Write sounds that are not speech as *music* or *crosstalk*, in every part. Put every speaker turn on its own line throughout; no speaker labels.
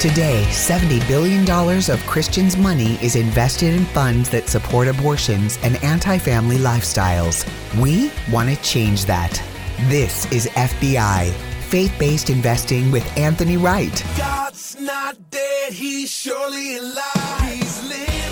Today, $70 billion of Christians' money is invested in funds that support abortions and anti family lifestyles. We want to change that. This is FBI, faith based investing with Anthony Wright. God's not dead, he's
surely alive.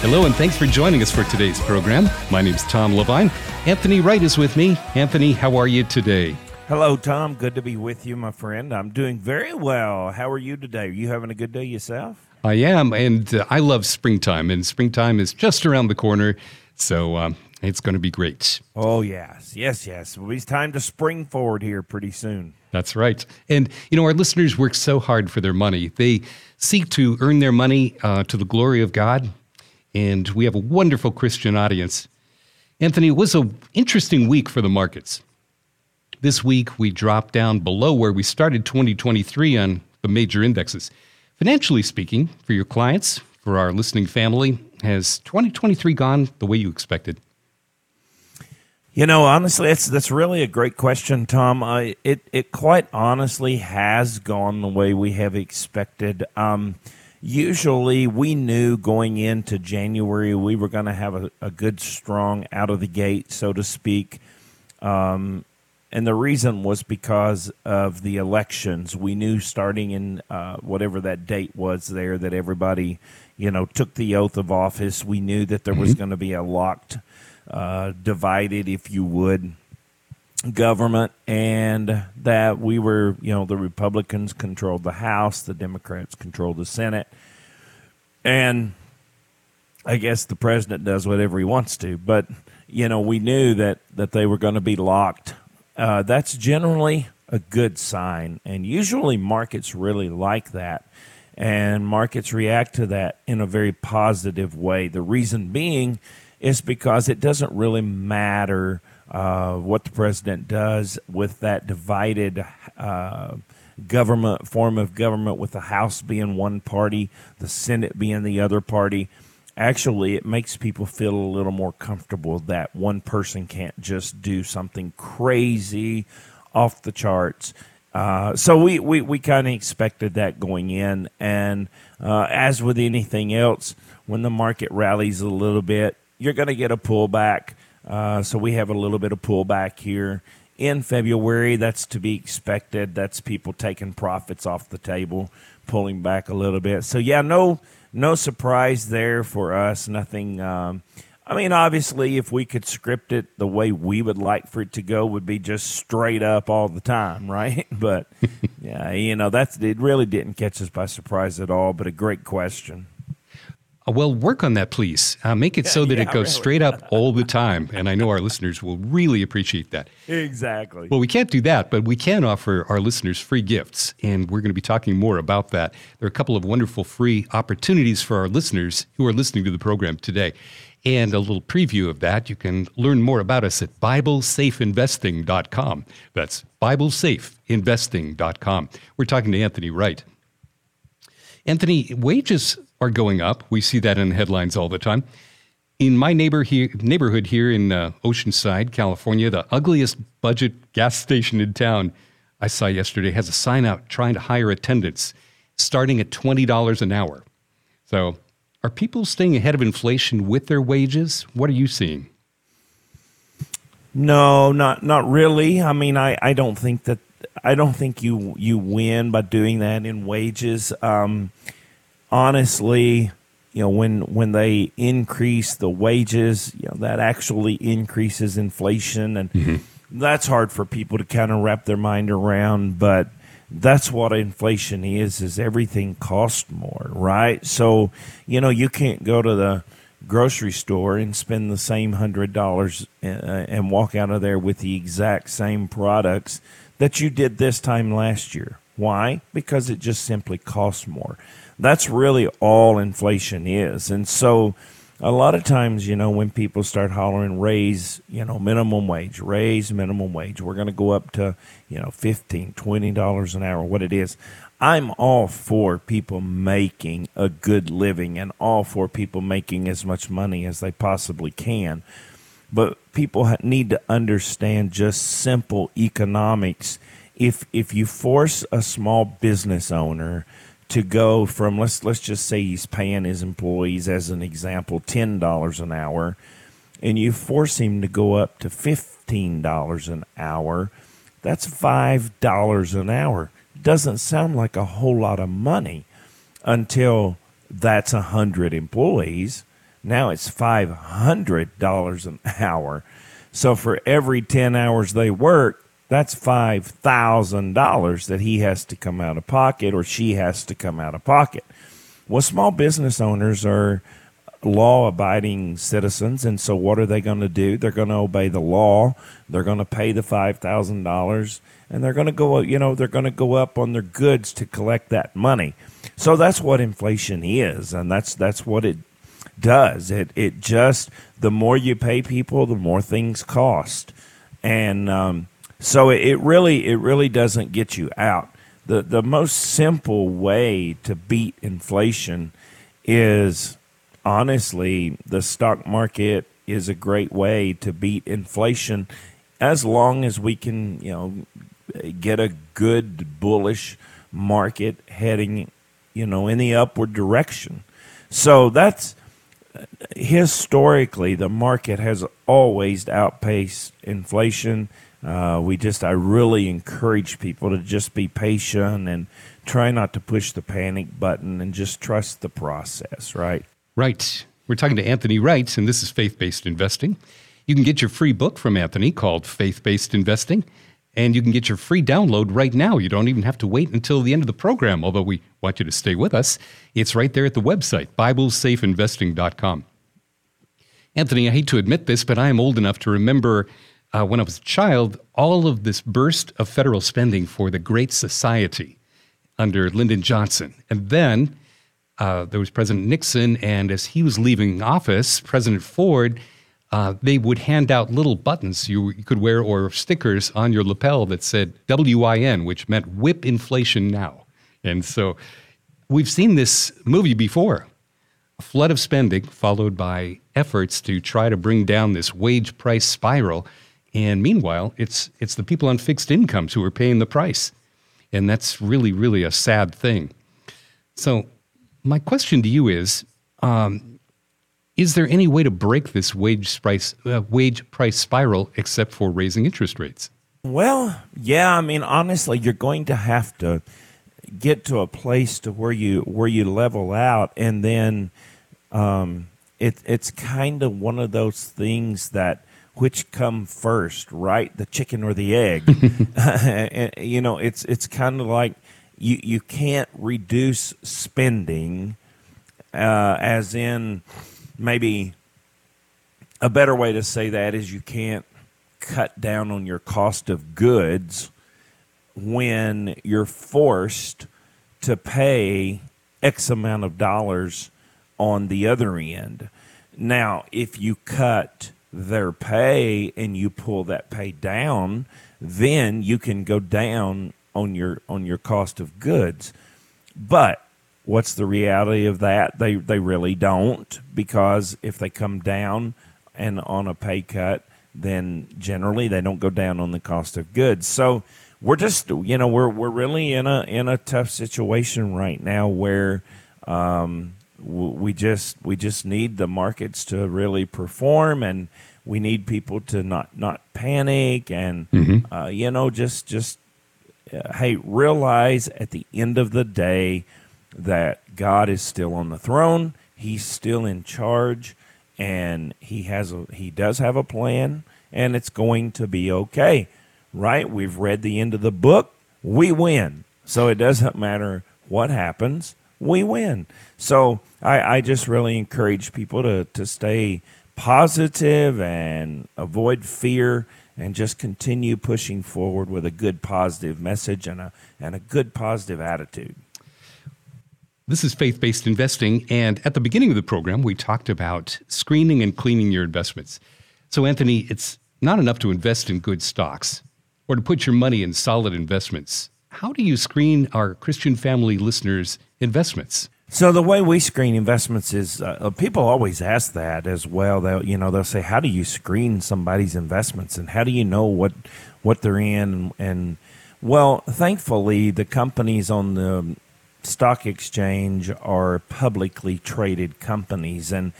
Hello, and thanks for joining us for today's program. My name is Tom Levine. Anthony Wright is with me. Anthony, how are you today?
Hello, Tom. Good to be with you, my friend. I'm doing very well. How are you today? Are you having a good day yourself?
I am, and uh, I love springtime, and springtime is just around the corner, so um, it's going to be great.
Oh, yes, yes, yes. Well, it's time to spring forward here pretty soon.
That's right. And, you know, our listeners work so hard for their money. They seek to earn their money uh, to the glory of God, and we have a wonderful Christian audience. Anthony, it was an interesting week for the markets. This week, we dropped down below where we started 2023 on the major indexes. Financially speaking, for your clients, for our listening family, has 2023 gone the way you expected?
You know, honestly, that's that's really a great question, Tom. Uh, it it quite honestly has gone the way we have expected. Um, usually, we knew going into January we were going to have a, a, good, strong out of the gate, so to speak. Um, and the reason was because of the elections. We knew starting in uh, whatever that date was there that everybody, you know, took the oath of office. We knew that there mm-hmm. was going to be a locked, uh, divided, if you would, government, and that we were, you know, the Republicans controlled the House, the Democrats controlled the Senate, and I guess the president does whatever he wants to, but you know, we knew that that they were going to be locked uh, that's generally a good sign. And usually markets really like that. And markets react to that in a very positive way. The reason being is because it doesn't really matter uh, what the president does with that divided uh, government form of government, with the House being one party, the Senate being the other party actually it makes people feel a little more comfortable that one person can't just do something crazy off the charts. Uh, so we, we, we kind of expected that going in. And uh, as with anything else, when the market rallies a little bit, you're going to get a pullback. Uh, so we have a little bit of pullback here in February. That's to be expected. That's people taking profits off the table, pulling back a little bit. So, yeah, no no surprise there for us. Nothing. Um, I mean, obviously, if we could script it the way we would like for it to go, would be just straight up all the time, *laughs* right? But yeah, you know, that's it. Really didn't catch us by surprise at all. But a great question.
Uh, well, work on that, please. Uh, make it so that yeah, it goes really. straight up all the time. And I know our listeners will really appreciate that.
Exactly.
Well, we can't do that, but we can offer our listeners free gifts. And we're going to be talking more about that. There are a couple of wonderful free opportunities for our listeners who are listening to the program today. And a little preview of that, you can learn more about us at BibleSafeInvesting.com. That's BibleSafeInvesting.com. We're talking to Anthony Wright. Anthony, wages are going up. We see that in the headlines all the time. In my neighbor neighborhood here in uh, Oceanside, California, the ugliest budget gas station in town I saw yesterday has a sign out trying to hire attendants starting at $20 an hour. So, are people staying ahead of inflation with their wages? What are you seeing?
No, not not really. I mean, I, I don't think that I don't think you you win by doing that in wages. Um, honestly, you know, when when they increase the wages, you know, that actually increases inflation, and mm-hmm. that's hard for people to kind of wrap their mind around. But that's what inflation is: is everything costs more, right? So, you know, you can't go to the grocery store and spend the same hundred dollars uh, and walk out of there with the exact same products that you did this time last year. Why? Because it just simply costs more. That's really all inflation is. And so a lot of times, you know, when people start hollering raise, you know, minimum wage, raise minimum wage, we're going to go up to, you know, 15, 20 dollars an hour, what it is. I'm all for people making a good living and all for people making as much money as they possibly can. But people need to understand just simple economics. If if you force a small business owner to go from let's let's just say he's paying his employees as an example ten dollars an hour, and you force him to go up to fifteen dollars an hour, that's five dollars an hour. Doesn't sound like a whole lot of money until that's a hundred employees. Now it's five hundred dollars an hour. So for every ten hours they work, that's five thousand dollars that he has to come out of pocket or she has to come out of pocket. Well, small business owners are law abiding citizens and so what are they going to do? They're going to obey the law. They're going to pay the $5000 and they're going to go you know they're going to go up on their goods to collect that money. So that's what inflation is and that's that's what it does. It it just the more you pay people the more things cost. And um, so it, really it really doesn't get you out. The the most simple way to beat inflation is honestly the stock market is a great way to beat inflation as long as we can, you know, get a good bullish market heading, you know, in the upward direction. So that's historically the market has always outpaced inflation uh, we just, I really encourage people to just be patient and try not to push the panic button and just trust the process, right?
Right. We're talking to Anthony Wright, and this is Faith Based Investing. You can get your free book from Anthony called Faith Based Investing, and you can get your free download right now. You don't even have to wait until the end of the program, although we want you to stay with us. It's right there at the website, BiblesafeInvesting.com. Anthony, I hate to admit this, but I am old enough to remember uh, when I was a child, all of this burst of federal spending for the Great Society under Lyndon Johnson. And then uh, there was President Nixon, and as he was leaving office, President Ford, uh, they would hand out little buttons you, you, could wear or stickers on your lapel that said WIN, which meant whip inflation now. And so we've seen this movie before a flood of spending followed by efforts to try to bring down this wage price spiral and meanwhile, it's it's the people on fixed incomes who are paying the price. And that's really, really a sad thing. So, my question to you is um, Is there any way to break this wage price, uh, wage price spiral except for raising interest rates?
Well, yeah. I mean, honestly, you're going to have to get to a place to where you where you level out, and then um, it, it's kind of one of those things that which come first, right? The chicken or the egg? *laughs* *laughs* you know, it's it's kind of like you you can't reduce spending, uh, as in maybe a better way to say that is you can't cut down on your cost of goods when you're forced to pay X amount of dollars on the other end. Now, if you cut their pay and you pull that pay down, then you can go down on your on your cost of goods. But what's the reality of that? They they really don't because if they come down and on a pay cut, then generally they don't go down on the cost of goods. So we're just you know we're we're really in a in a tough situation right now where um, we just we just need the markets to really perform and we need people to not not panic and mm-hmm. uh, you know just just uh, hey realize at the end of the day that God is still on the throne he's still in charge and he has a he does have a plan and it's going to be okay right? We've read the end of the book we win. So it doesn't matter what happens we win. So I, I just really encourage people to, to stay positive and avoid fear and just continue pushing forward with a good positive message and a, and a good positive attitude.
This is faith based investing. And at the beginning of the program, we talked about screening and cleaning your investments. So, Anthony, it's not enough to invest in good stocks or to put your money in solid investments. How do you screen our Christian family listeners' investments?
So the way we screen investments is uh, uh, people always ask that as well. They'll you know they'll say, "How do you screen somebody's investments, and how do you know what what they're in?" And, and well, thankfully, the companies on the stock exchange are publicly traded companies, and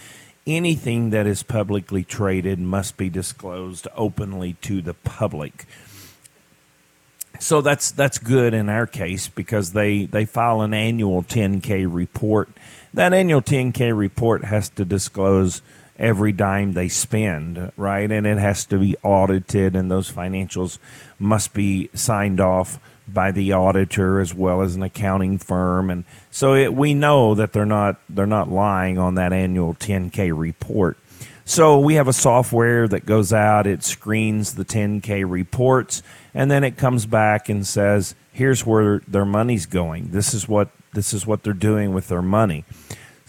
anything that is publicly traded must be disclosed openly to the public. So that's that's good in our case because they, they file an annual 10K report. That annual 10K report has to disclose every dime they spend, right? And it has to be audited, and those financials must be signed off by the auditor as well as an accounting firm, and so it, we know that they're not they're not lying on that annual 10K report. So we have a software that goes out, it screens the 10K reports, and then it comes back and says, "Here's where their money's going. This is what this is what they're doing with their money."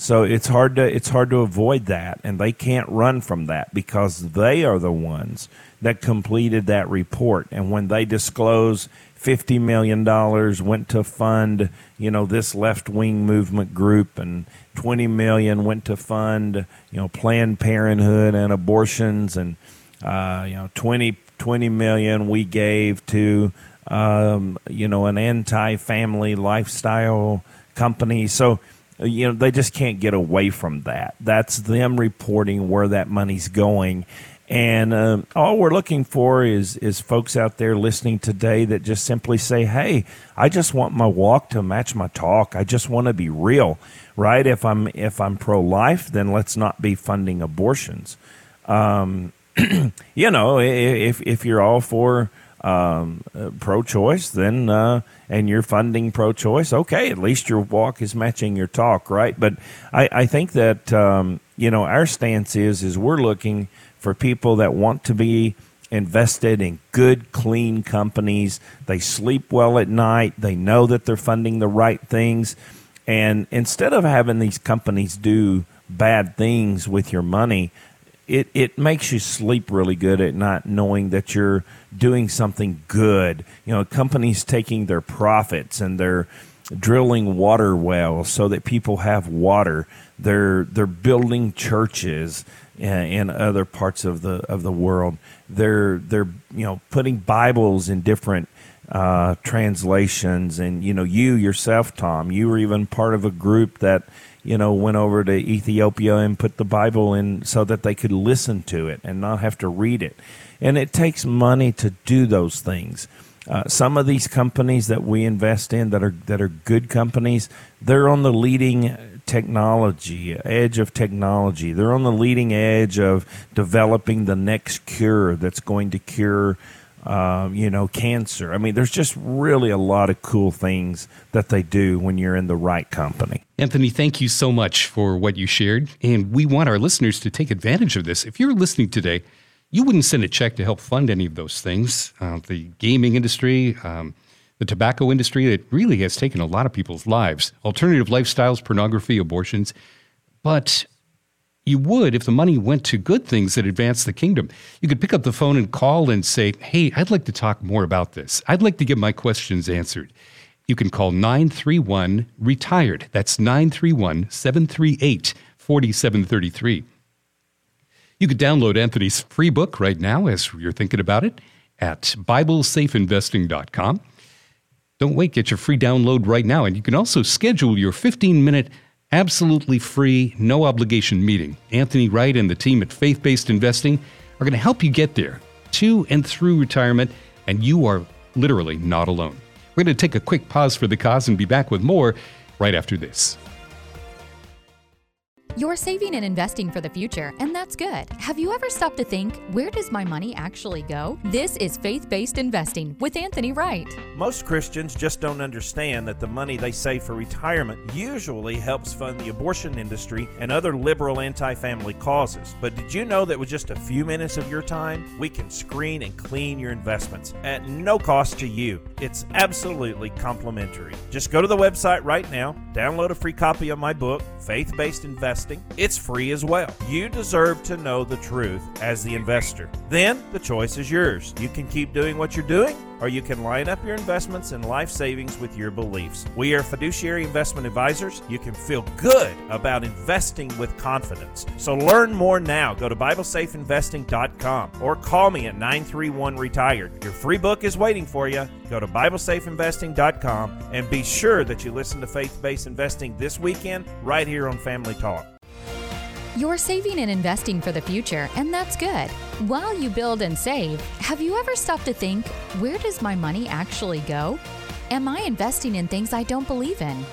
So it's hard to it's hard to avoid that, and they can't run from that because they are the ones that completed that report. And when they disclose fifty million dollars went to fund, you know, this left wing movement group, and twenty million went to fund, you know, Planned Parenthood and abortions, and uh, you know, 20, 20 million we gave to, um, you know, an anti-family lifestyle company. So you know they just can't get away from that that's them reporting where that money's going and uh, all we're looking for is is folks out there listening today that just simply say hey i just want my walk to match my talk. I just want to be real right? If i'm if i'm pro-life then let's not be funding abortions. Um, *clears throat* you know if if you're all for um, uh, pro-choice, then uh, and you're funding pro-choice, okay, at least your walk is matching your talk, right? But I, I think that um, you know our stance is is we're looking for people that want to be invested in good, clean companies. They sleep well at night. They know that they're funding the right things, and instead of having these companies do bad things with your money, it, it makes you sleep really good at night knowing that you're doing something good. You know, companies taking their profits and they're drilling water wells so that people have water. They're they're building churches in other parts of the of the world. They're they're you know putting Bibles in different uh, translations, and you know you yourself, Tom, you were even part of a group that you know, went over to Ethiopia and put the Bible in so that they could listen to it and not have to read it. And it takes money to do those things. Uh, some of these companies that we invest in that are that are good companies, they're on the leading technology edge of technology. They're on the leading edge of developing the next cure that's going to cure uh, you know, cancer. I mean, there's just really a lot of cool things that they do when you're in the right company.
Anthony, thank you so much for what you shared. And we want our listeners to take advantage of this. If you're listening today, you wouldn't send a check to help fund any of those things. Uh, the gaming industry, um, the tobacco industry, it really has taken a lot of people's lives. Alternative lifestyles, pornography, abortions. But you would if the money went to good things that advance the kingdom. You could pick up the phone and call and say, Hey, I'd like to talk more about this. I'd like to get my questions answered. You can call 931 Retired. That's 931 738 4733. You could download Anthony's free book right now as you're thinking about it at BibleSafeInvesting.com. Don't wait, get your free download right now. And you can also schedule your 15 minute absolutely free, no obligation meeting. Anthony Wright and the team at Faith Based Investing are going to help you get there to and through retirement, and you are literally not alone. We're going to take a quick pause for the cause and be back with more right after this.
You're saving and investing for the future, and that's good. Have you ever stopped to think, where does my money actually go? This is faith based investing with Anthony Wright.
Most Christians just don't understand that the money they save for retirement usually helps fund the abortion industry and other liberal anti family causes. But did you know that with just a few minutes of your time, we can screen and clean your investments at no cost to you? It's absolutely complimentary. Just go to the website right now, download a free copy of my book, Faith Based Investing investing, it's free as well. You deserve to know the truth as the investor. Then the choice is yours. You can keep doing what you're doing or you can line up your investments and life savings with your beliefs. We are fiduciary investment advisors. You can feel good about investing with confidence. So learn more now. Go to BibleSafeInvesting.com or call me at 931 Retired. Your free book is waiting for you. Go to BibleSafeInvesting.com and be sure that you listen to Faith Based Investing this weekend right here on Family Talk.
You're saving and investing for the future, and that's good. While you build and save, have you ever stopped to think, where does my money actually go? Am I investing in things I don't believe in?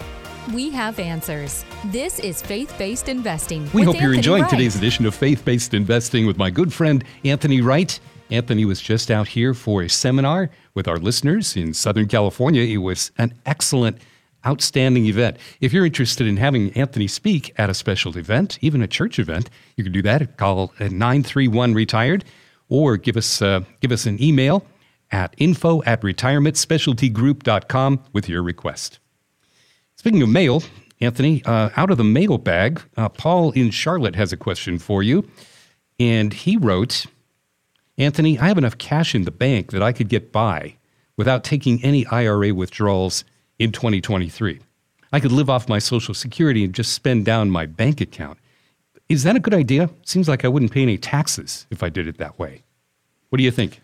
We have answers. This is Faith Based Investing.
We hope you're enjoying
Wright.
today's edition of Faith Based Investing with my good friend Anthony Wright. Anthony was just out here for a seminar with our listeners in Southern California. It was an excellent, outstanding event. If you're interested in having Anthony speak at a special event, even a church event, you can do that. Call at 931 Retired or give us, uh, give us an email at info at retirementspecialtygroup.com with your request. Speaking of mail, Anthony, uh, out of the mail bag, uh, Paul in Charlotte has a question for you. And he wrote Anthony, I have enough cash in the bank that I could get by without taking any IRA withdrawals in 2023. I could live off my Social Security and just spend down my bank account. Is that a good idea? Seems like I wouldn't pay any taxes if I did it that way. What do you think?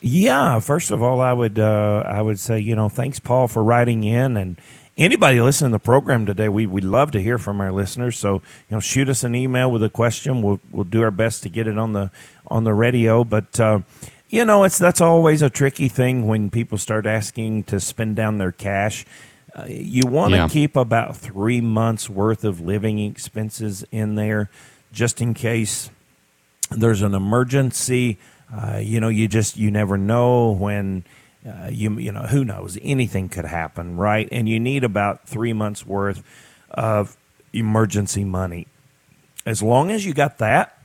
Yeah, first of all, I would uh, I would say you know thanks Paul for writing in and anybody listening to the program today. We we love to hear from our listeners. So you know shoot us an email with a question. We'll we'll do our best to get it on the on the radio. But uh, you know it's that's always a tricky thing when people start asking to spend down their cash. Uh, you want to
Yeah.
keep about three months worth of living expenses in there, just in case there's an emergency. Uh, you know, you just you never know when uh, you you know who knows anything could happen, right? And you need about three months worth of emergency money. As long as you got that,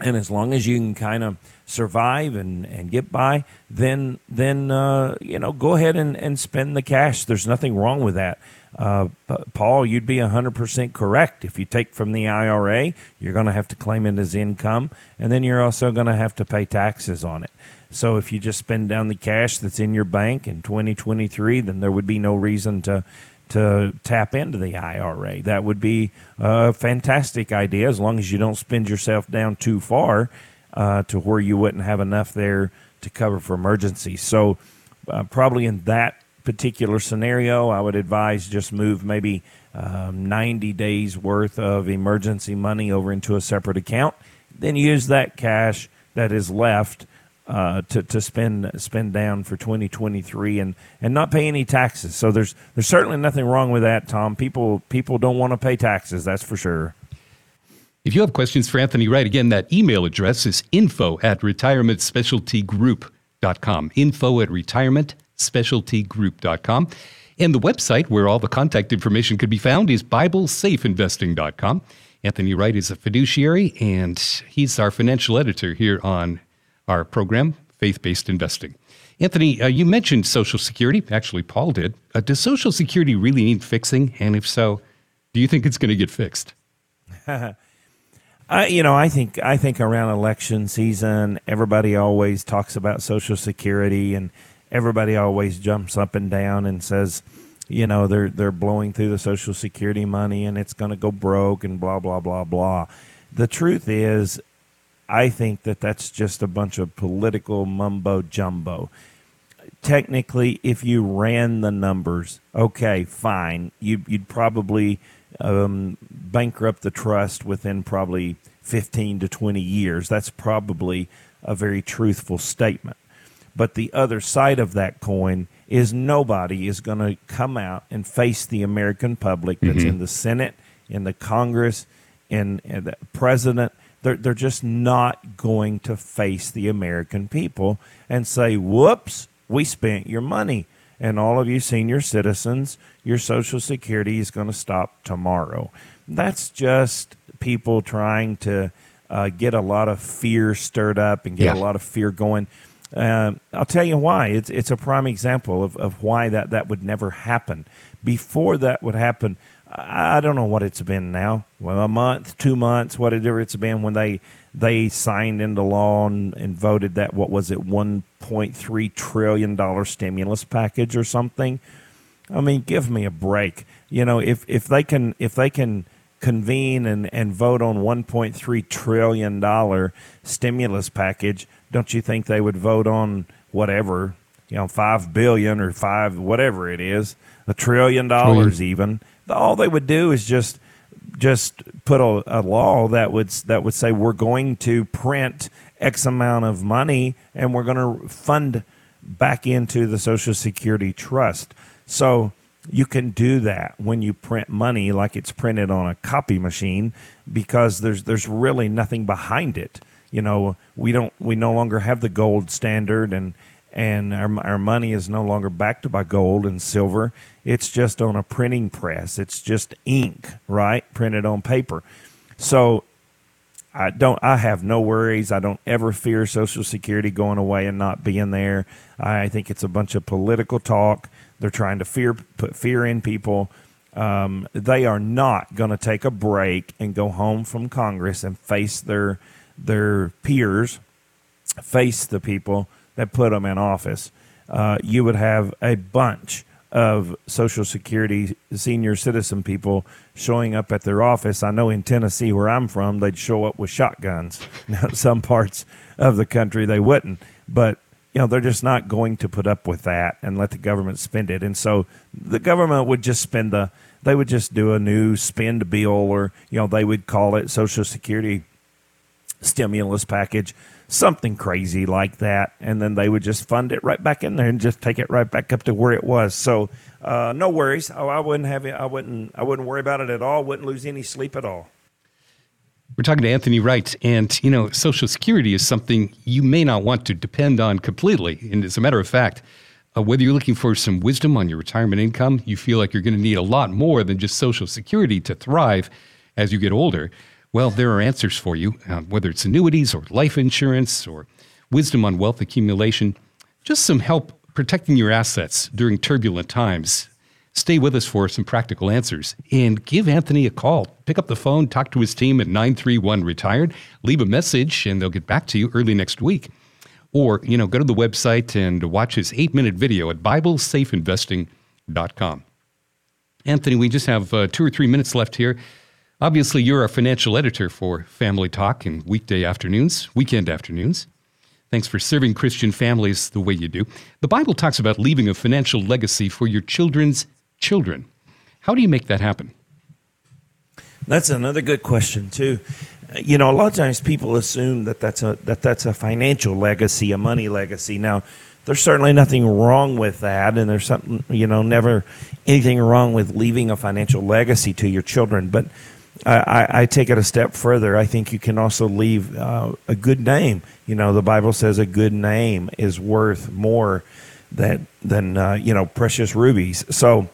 and as long as you can kind of survive and, and get by, then then uh, you know go ahead and, and spend the cash. There's nothing wrong with that. Uh, Paul, you'd be 100% correct. If you take from the IRA, you're going to have to claim it as income, and then you're also going to have to pay taxes on it. So if you just spend down the cash that's in your bank in 2023, then there would be no reason to to tap into the IRA. That would be a fantastic idea as long as you don't spend yourself down too far uh, to where you wouldn't have enough there to cover for emergencies. So, uh, probably in that particular scenario, I would advise just move maybe um, 90 days worth of emergency money over into a separate account. Then use that cash that is left uh, to to spend spend down for 2023 and and not pay any taxes. So there's there's certainly nothing wrong with that, Tom. People people don't want to pay taxes, that's for sure.
If you have questions for Anthony Wright, again, that email address is info at retirementspecialtygroup.com. Info at retirementspecialtygroup.com. And the website where all the contact information could be found is BibleSafeInvesting.com. Anthony Wright is a fiduciary, and he's our financial editor here on our program, Faith Based Investing. Anthony, uh, you mentioned Social Security. Actually, Paul did. Uh, does Social Security really need fixing? And if so, do you think it's going to get fixed? *laughs*
I, you know, I think I think around election season, everybody always talks about Social Security, and everybody always jumps up and down and says, you know, they're they're blowing through the Social Security money, and it's going to go broke, and blah blah blah blah. The truth is, I think that that's just a bunch of political mumbo jumbo. Technically, if you ran the numbers, okay, fine, you, you'd probably um, bankrupt the trust within probably 15 to 20 years. That's probably a very truthful statement. But the other side of that coin is nobody is going to come out and face the American public that's in the Senate, in the Congress, in, in the president. They're, they're just not going to face the American people and say, whoops, we spent your money. And all of you senior citizens, your Social Security is going to stop tomorrow. That's just people trying to uh, get a lot of fear stirred up and get
Yeah.
a lot of fear going. Um, I'll tell you why. It's it's a prime example of, of why that, that would never happen. Before that would happen, I don't know what it's been now. Well, a month, two months, whatever it's been when they they signed into law and, and voted that what was it, one point three trillion dollar stimulus package or something. I mean, give me a break. You know, if if they can if they can convene and, and vote on one point three trillion dollar stimulus package, don't you think they would vote on whatever, you know, five billion or five whatever it is, a trillion dollars even? All they would do is just just put a, a, law that would that would say we're going to print X amount of money and we're going to fund back into the Social Security trust. So you can do that when you print money like it's printed on a copy machine because there's there's really nothing behind it. You know, we don't we no longer have the gold standard and and our, our money is no longer backed by gold and silver. It's just on a printing press. It's just ink, right? Printed on paper. So I don't I have no worries. I don't ever fear social security going away and not being there. I think it's a bunch of political talk. They're trying to fear put fear in people. Um, they are not going to take a break and go home from Congress and face their their peers, face the people that put them in office, uh, you would have a bunch of Social Security senior citizen people showing up at their office. I know in Tennessee, where I'm from, they'd show up with shotguns. *laughs* Now, some parts of the country they wouldn't, but you know they're just not going to put up with that and let the government spend it. And so the government would just spend the they would just do a new spend bill, or you know they would call it Social Security stimulus package something crazy like that, and then they would just fund it right back in there and just take it right back up to where it was. So uh, no worries. Oh, I wouldn't have it. I wouldn't. I wouldn't worry about it at all. Wouldn't lose any sleep at all.
We're talking to Anthony Wright, and you know, Social Security is something you may not want to depend on completely. And as a matter of fact, uh, whether you're looking for some wisdom on your retirement income, you feel like you're going to need a lot more than just Social Security to thrive as you get older. Well, there are answers for you, uh, whether it's annuities or life insurance or wisdom on wealth accumulation, just some help protecting your assets during turbulent times. Stay with us for some practical answers and give Anthony a call. Pick up the phone, talk to his team at 931 Retired, leave a message, and they'll get back to you early next week. Or, you know, go to the website and watch his eight minute video at BibleSafeInvesting.com. Anthony, we just have uh, two or three minutes left here. Obviously, you're our financial editor for Family Talk and weekday afternoons, weekend afternoons. Thanks for serving Christian families the way you do. The Bible talks about leaving a financial legacy for your children's children. How do you make that happen?
That's another good question too. You know, a lot of times people assume that that's a that that's a financial legacy, a money legacy. Now, there's certainly nothing wrong with that, and there's something you know never anything wrong with leaving a financial legacy to your children, but I, I, take it a step further. I think you can also leave uh, a good name. You know, the Bible says a good name is worth more than than uh, you know precious rubies. So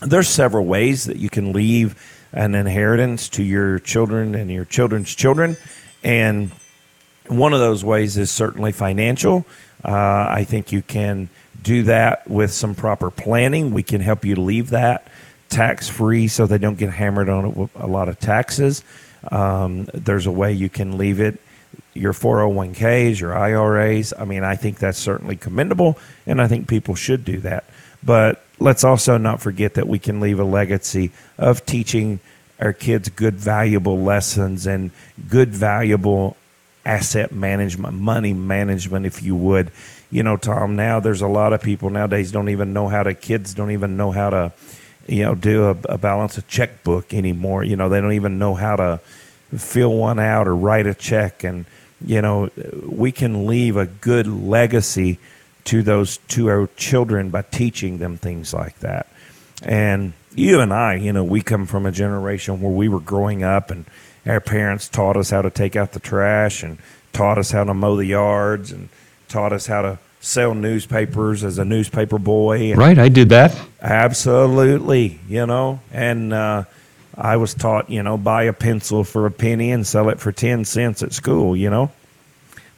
there's several ways that you can leave an inheritance to your children and your children's children, and one of those ways is certainly financial. Uh, I think you can do that with some proper planning. We can help you leave that tax free so they don't get hammered on it with a lot of taxes. Um, there's a way you can leave it your 401ks, your IRAs. I mean, I think that's certainly commendable, and I think people should do that. But let's also not forget that we can leave a legacy of teaching our kids good, valuable lessons and good, valuable asset management, money management, if you would. You know, Tom, now there's a lot of people nowadays don't even know how to, kids don't even know how to you know, do a, a balance a checkbook anymore. You know, they don't even know how to fill one out or write a check. And, you know, we can leave a good legacy to those to our children by teaching them things like that. And you and I, you know, we come from a generation where we were growing up and our parents taught us how to take out the trash and taught us how to mow the yards and taught us how to sell newspapers as a newspaper boy.
right, I did that.
Absolutely, you know, and uh, I was taught, you know, buy a pencil for a penny and sell it for ten cents at school, you know.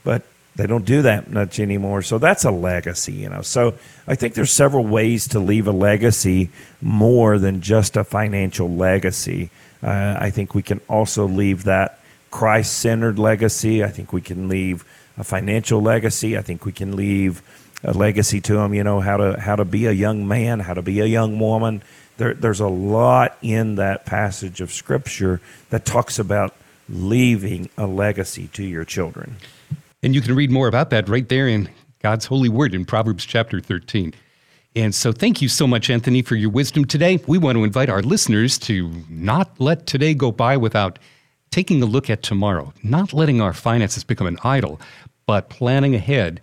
But They don't do that much anymore. So that's a legacy, you know. So I think there's several ways to leave a legacy more than just a financial legacy. Uh, I think we can also leave that Christ centered legacy. I think we can leave a financial legacy. I think we can leave a legacy to them, you know, how to how to be a young man, how to be a young woman. There, there's a lot in that passage of scripture that talks about leaving a legacy to your children.
And you can read more about that right there in God's holy word in Proverbs chapter 13. And so, thank you so much, Anthony, for your wisdom today. We want to invite our listeners to not let today go by without taking a look at tomorrow, not letting our finances become an idol, but planning ahead.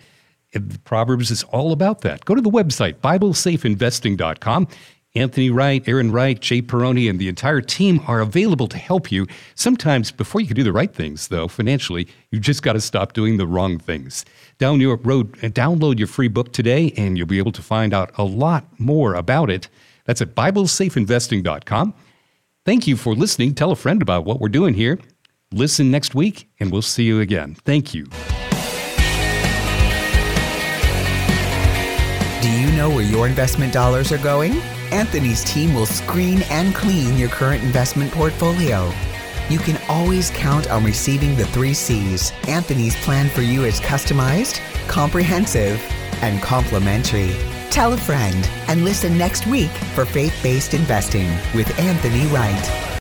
Proverbs is all about that. Go to the website, BibleSafeInvesting.com. Anthony Wright, Aaron Wright, Jay Peroni, and the entire team are available to help you. Sometimes, before you can do the right things, though, financially, you just got to stop doing the wrong things. Down your road, uh, download your free book today, and you'll be able to find out a lot more about it. That's at BibleSafeInvesting.com. Thank you for listening. Tell a friend about what we're doing here. Listen next week, and we'll see you again. Thank you.
Do you know where your investment dollars are going? Anthony's team will screen and clean your current investment portfolio. You can always count on receiving the three C's. Anthony's plan for you is customized, comprehensive, and complimentary. Tell a friend and listen next week for faith based investing with Anthony Wright.